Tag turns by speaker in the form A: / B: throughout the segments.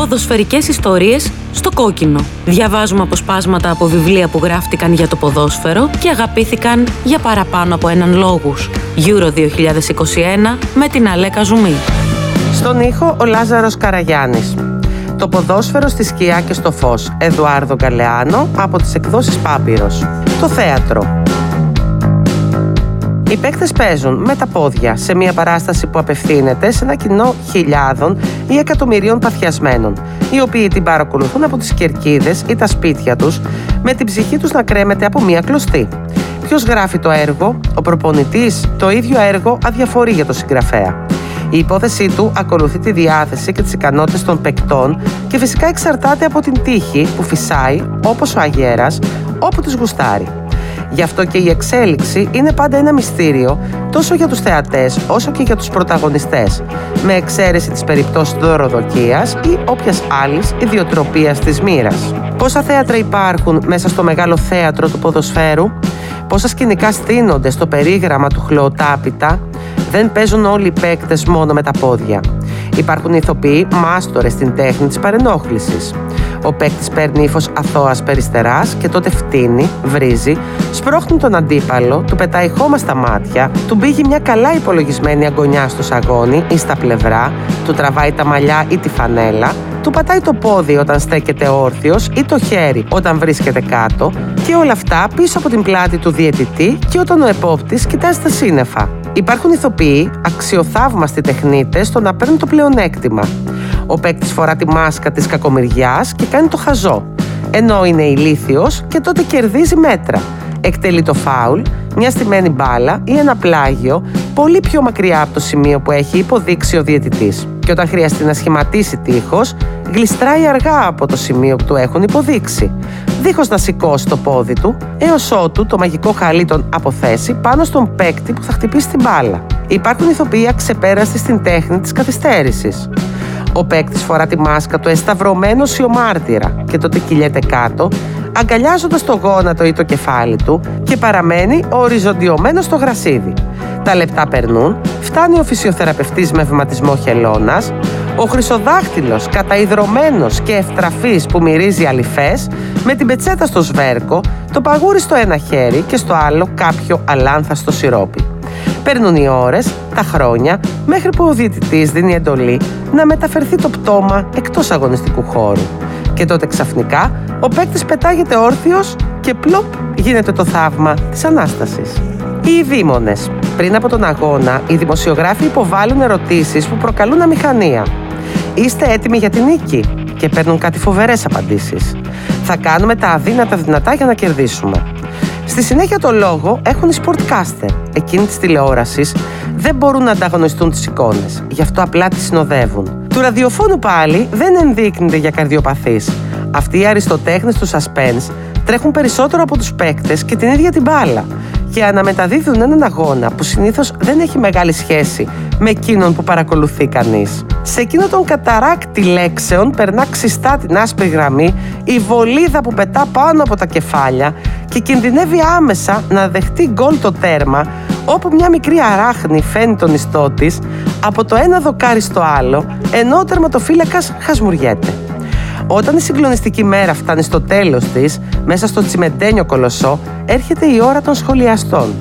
A: Ποδοσφαιρικές ιστορίες στο κόκκινο. Διαβάζουμε αποσπάσματα από βιβλία που γράφτηκαν για το ποδόσφαιρο και αγαπήθηκαν για παραπάνω από έναν λόγους. Euro 2021 με την Αλέκα Ζουμή.
B: Στον ήχο ο Λάζαρος Καραγιάννης. Το ποδόσφαιρο στη σκιά και στο φως. Εδουάρδο Γκαλεάνο από τις εκδόσεις Πάπυρος. Το θέατρο. Οι παίκτες παίζουν με τα πόδια σε μια παράσταση που απευθύνεται σε ένα κοινό χιλιάδων ή εκατομμυρίων παθιασμένων, οι οποίοι την παρακολουθούν από τις κερκίδες ή τα σπίτια τους, με την ψυχή τους να κρέμεται από μια κλωστή. Ποιος γράφει το έργο, ο προπονητής, το ίδιο έργο αδιαφορεί για το συγγραφέα. Η υπόθεσή του ακολουθεί τη διάθεση και τις ικανότητες των παικτών και φυσικά εξαρτάται από την τύχη που φυσάει, όπως ο Αγέρας, όπου τη γουστάρει. Γι' αυτό και η εξέλιξη είναι πάντα ένα μυστήριο τόσο για τους θεατές όσο και για τους πρωταγωνιστές, με εξαίρεση της περιπτώσης δωροδοκίας ή όποιας άλλης ιδιοτροπίας της μοίρας. Πόσα θέατρα υπάρχουν μέσα στο μεγάλο θέατρο του ποδοσφαίρου, πόσα σκηνικά στείνονται στο περίγραμμα του χλωοτάπητα, δεν παίζουν όλοι οι παίκτες μόνο με τα πόδια. Υπάρχουν ηθοποιοί μάστορες στην τέχνη της παρενόχλησης. Ο παίκτης παίρνει ύφος αθώας περιστεράς και τότε φτύνει, βρίζει, σπρώχνει τον αντίπαλο, του πετάει χώμα στα μάτια, του μπήγει μια καλά υπολογισμένη αγωνιά στο σαγόνι ή στα πλευρά, του τραβάει τα μαλλιά ή τη φανέλα, του πατάει το πόδι όταν στέκεται όρθιος ή το χέρι όταν βρίσκεται κάτω και όλα αυτά πίσω από την πλάτη του διαιτητή και όταν ο επόπτης κοιτάζει τα σύννεφα. Υπάρχουν ηθοποιοί, αξιοθαύμαστοι τεχνίτες στο να παίρνουν το πλεονέκτημα. Ο παίκτης φορά τη μάσκα της κακομοιριάς και κάνει το χαζό. Ενώ είναι ηλίθιος και τότε κερδίζει μέτρα. Εκτελεί το φάουλ, μια στημένη μπάλα ή ένα πλάγιο πολύ πιο μακριά από το σημείο που έχει υποδείξει ο διαιτητής. Και όταν χρειαστεί να σχηματίσει τείχος, γλιστράει αργά από το σημείο που του έχουν υποδείξει, δίχως να σηκώσει το πόδι του, έως ότου το μαγικό χαλί τον αποθέσει πάνω στον παίκτη που θα χτυπήσει την μπάλα. Υπάρχουν ηθοποιοί αξεπέραστοι στην τέχνη της καθυστέρησης. Ο παίκτης φορά τη μάσκα του εσταυρωμένο μάρτυρα και τότε κυλιέται κάτω, αγκαλιάζοντας το γόνατο ή το κεφάλι του και παραμένει οριζοντιωμένος στο γρασίδι. Τα λεπτά περνούν, φτάνει ο φυσιοθεραπευτής με βηματισμό χελώνας, ο χρυσοδάχτυλος καταϊδρωμένος και ευτραφής που μυρίζει αληφές, με την πετσέτα στο σβέρκο, το παγούρι στο ένα χέρι και στο άλλο κάποιο αλάνθαστο σιρόπι. Παίρνουν οι ώρες, τα χρόνια, μέχρι που ο διαιτητής δίνει εντολή να μεταφερθεί το πτώμα εκτός αγωνιστικού χώρου. Και τότε ξαφνικά ο παίκτης πετάγεται όρθιος και πλοπ γίνεται το θαύμα της Ανάστασης. Οι δήμονες. Πριν από τον αγώνα, οι δημοσιογράφοι υποβάλλουν ερωτήσεις που προκαλούν αμηχανία. Είστε έτοιμοι για την νίκη και παίρνουν κάτι φοβερές απαντήσεις. Θα κάνουμε τα αδύνατα δυνατά για να κερδίσουμε. Στη συνέχεια το λόγο έχουν οι sportcaster. Εκείνοι της τηλεόρασης δεν μπορούν να ανταγωνιστούν τις εικόνες, γι' αυτό απλά τις συνοδεύουν. Του ραδιοφώνου πάλι δεν ενδείκνυται για καρδιοπαθείς. Αυτοί οι αριστοτέχνες του suspense τρέχουν περισσότερο από τους παίκτες και την ίδια την μπάλα και αναμεταδίδουν έναν αγώνα που συνήθως δεν έχει μεγάλη σχέση με εκείνον που παρακολουθεί κανείς. Σε εκείνο τον καταράκτη λέξεων περνά ξιστά την άσπρη γραμμή η βολίδα που πετά πάνω από τα κεφάλια και κινδυνεύει άμεσα να δεχτεί γκολ το τέρμα όπου μια μικρή αράχνη φαίνει τον ιστό της από το ένα δοκάρι στο άλλο ενώ ο τερματοφύλακας χασμουριέται. Όταν η συγκλονιστική μέρα φτάνει στο τέλος της, μέσα στο τσιμεντένιο κολοσσό, έρχεται η ώρα των σχολιαστών.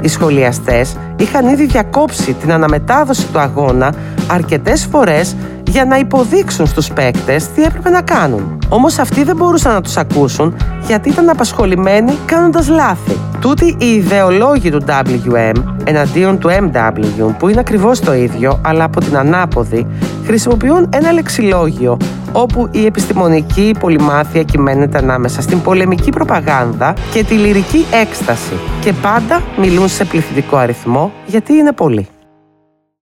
B: Οι σχολιαστές είχαν ήδη διακόψει την αναμετάδοση του αγώνα αρκετές φορές για να υποδείξουν στους παίκτες τι έπρεπε να κάνουν. Όμως αυτοί δεν μπορούσαν να τους ακούσουν γιατί ήταν απασχολημένοι κάνοντας λάθη. Τούτοι οι ιδεολόγοι του WM εναντίον του MW που είναι ακριβώς το ίδιο αλλά από την ανάποδη χρησιμοποιούν ένα λεξιλόγιο όπου η επιστημονική πολυμάθεια κυμαίνεται ανάμεσα στην πολεμική προπαγάνδα και τη λυρική έκσταση και πάντα μιλούν σε πληθυντικό αριθμό γιατί είναι πολλοί.